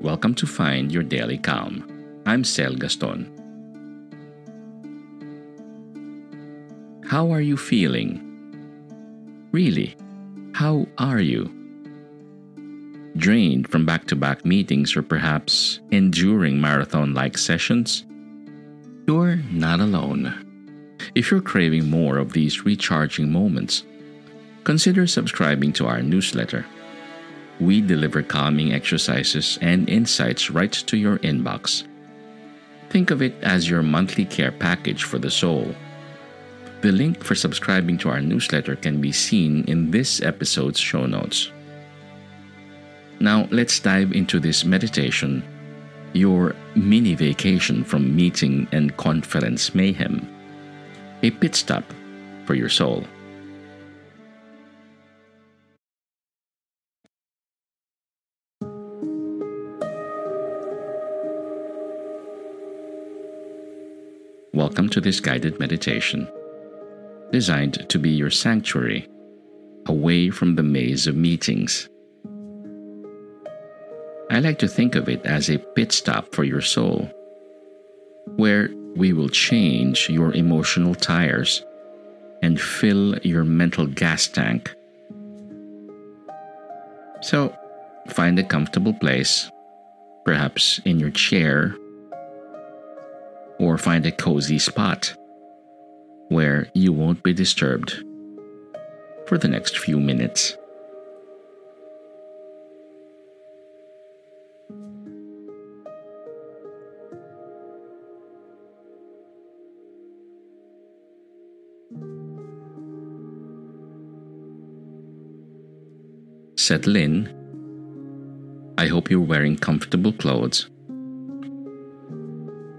Welcome to Find Your Daily Calm. I'm Sel Gaston. How are you feeling? Really, how are you? Drained from back to back meetings or perhaps enduring marathon like sessions? You're not alone. If you're craving more of these recharging moments, consider subscribing to our newsletter we deliver calming exercises and insights right to your inbox. Think of it as your monthly care package for the soul. The link for subscribing to our newsletter can be seen in this episode's show notes. Now, let's dive into this meditation, your mini vacation from meeting and conference mayhem, a pit stop for your soul. Welcome to this guided meditation, designed to be your sanctuary, away from the maze of meetings. I like to think of it as a pit stop for your soul, where we will change your emotional tires and fill your mental gas tank. So, find a comfortable place, perhaps in your chair or find a cozy spot where you won't be disturbed for the next few minutes. Settle in. I hope you're wearing comfortable clothes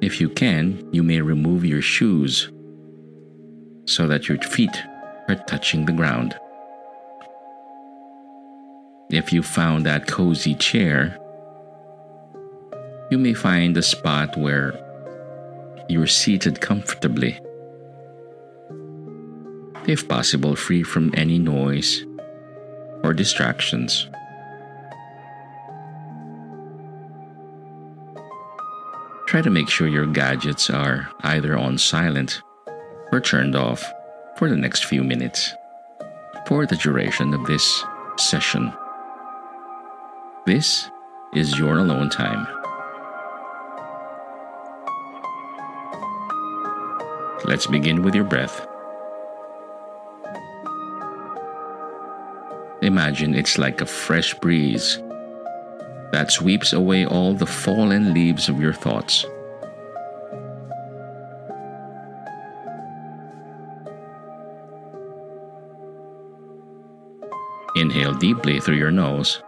if you can, you may remove your shoes so that your feet are touching the ground. If you found that cozy chair, you may find a spot where you're seated comfortably. If possible, free from any noise or distractions. Try to make sure your gadgets are either on silent or turned off for the next few minutes for the duration of this session. This is your alone time. Let's begin with your breath. Imagine it's like a fresh breeze that sweeps away all the fallen leaves of your thoughts. Inhale deeply through your nose.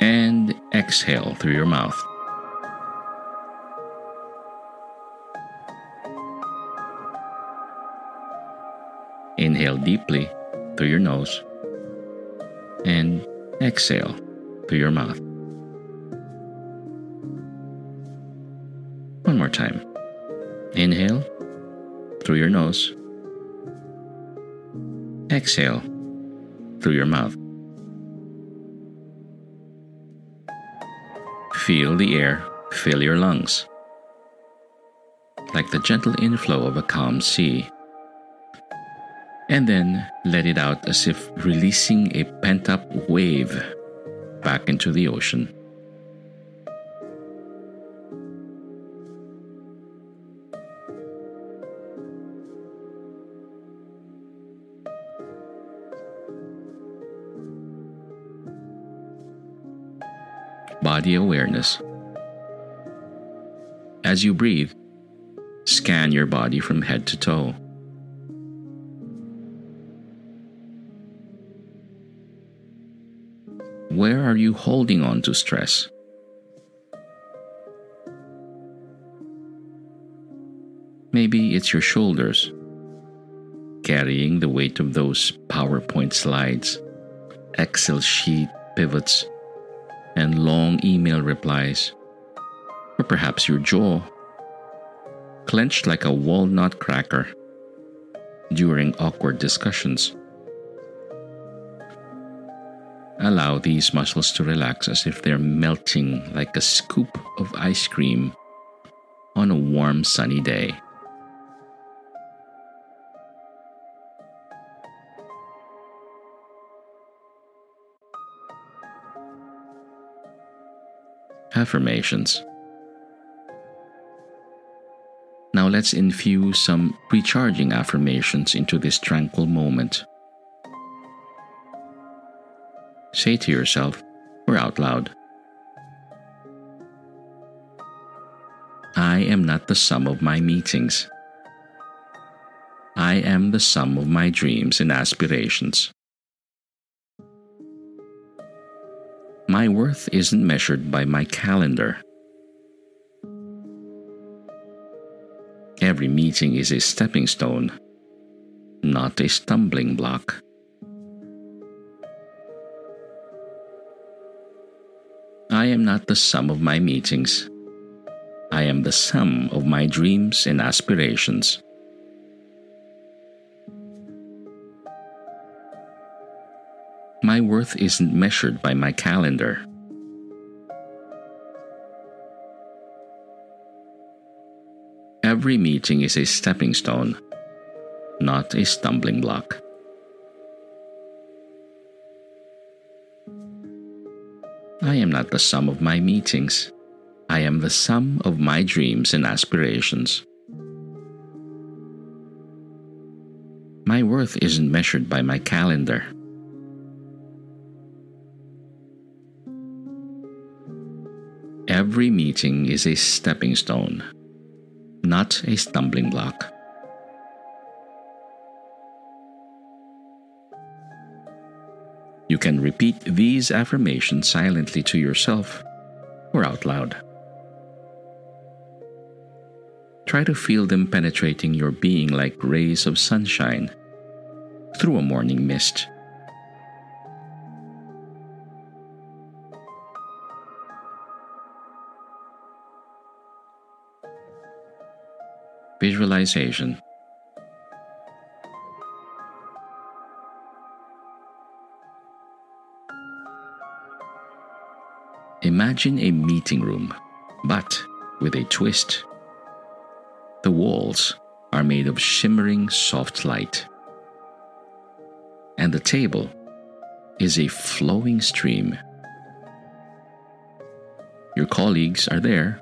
And exhale through your mouth. Inhale deeply through your nose and exhale through your mouth. One more time. Inhale through your nose. Exhale through your mouth. Feel the air fill your lungs, like the gentle inflow of a calm sea and then let it out as if releasing a pent up wave back into the ocean. Body awareness. As you breathe, scan your body from head to toe Where are you holding on to stress? Maybe it's your shoulders, carrying the weight of those PowerPoint slides, Excel sheet pivots, and long email replies. Or perhaps your jaw, clenched like a walnut cracker during awkward discussions. Allow these muscles to relax as if they're melting like a scoop of ice cream on a warm sunny day. Affirmations. Now let's infuse some recharging affirmations into this tranquil moment. Say to yourself or out loud I am not the sum of my meetings. I am the sum of my dreams and aspirations. My worth isn't measured by my calendar. Every meeting is a stepping stone, not a stumbling block. I am not the sum of my meetings. I am the sum of my dreams and aspirations. My worth isn't measured by my calendar. Every meeting is a stepping stone, not a stumbling block. I am not the sum of my meetings. I am the sum of my dreams and aspirations. My worth isn't measured by my calendar. Every meeting is a stepping stone, not a stumbling block. You can repeat these affirmations silently to yourself or out loud. Try to feel them penetrating your being like rays of sunshine through a morning mist. Visualization Imagine a meeting room, but with a twist. The walls are made of shimmering soft light, and the table is a flowing stream. Your colleagues are there,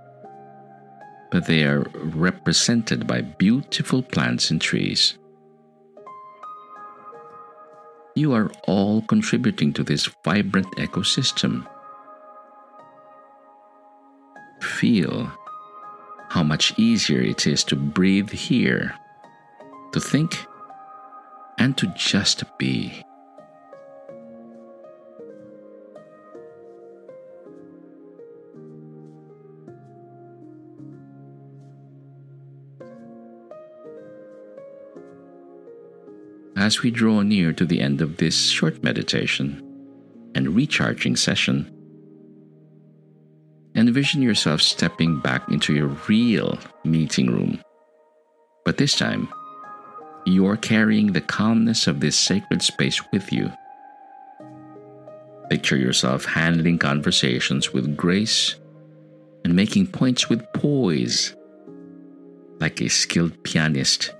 but they are represented by beautiful plants and trees. You are all contributing to this vibrant ecosystem feel how much easier it is to breathe here, to think, and to just be. As we draw near to the end of this short meditation and recharging session, Envision yourself stepping back into your real meeting room. But this time, you're carrying the calmness of this sacred space with you. Picture yourself handling conversations with grace and making points with poise, like a skilled pianist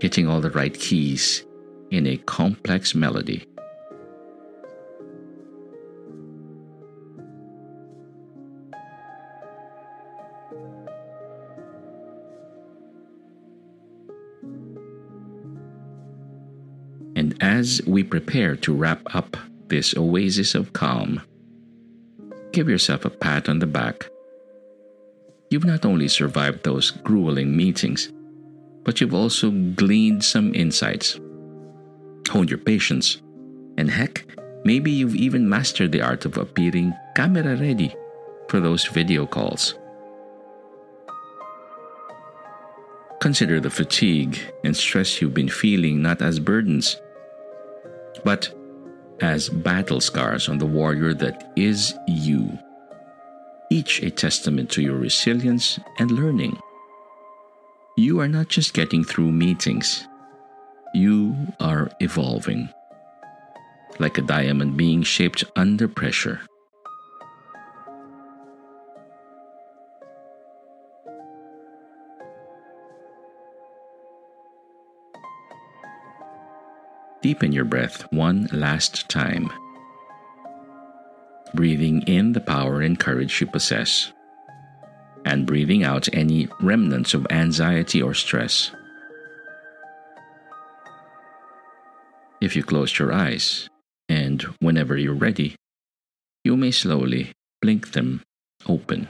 hitting all the right keys in a complex melody. As we prepare to wrap up this oasis of calm, give yourself a pat on the back. You've not only survived those grueling meetings, but you've also gleaned some insights, honed your patience, and heck, Maybe you've even mastered the art of appearing camera ready for those video calls. Consider the fatigue and stress you've been feeling not as burdens, but as battle scars on the warrior that is you, each a testament to your resilience and learning. You are not just getting through meetings, you are evolving, like a diamond being shaped under pressure. Deepen your breath one last time. Breathing in the power and courage you possess, and breathing out any remnants of anxiety or stress. If you close your eyes, and whenever you're ready, you may slowly blink them open.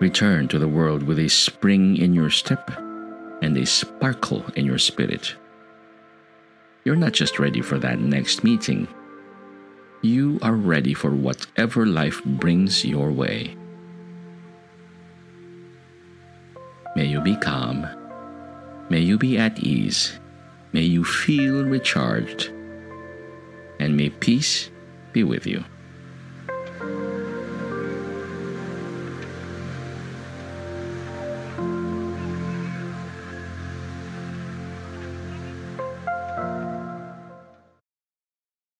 Return to the world with a spring in your step and they sparkle in your spirit. You're not just ready for that next meeting, you are ready for whatever life brings your way. May you be calm. May you be at ease. May you feel recharged. And may peace be with you.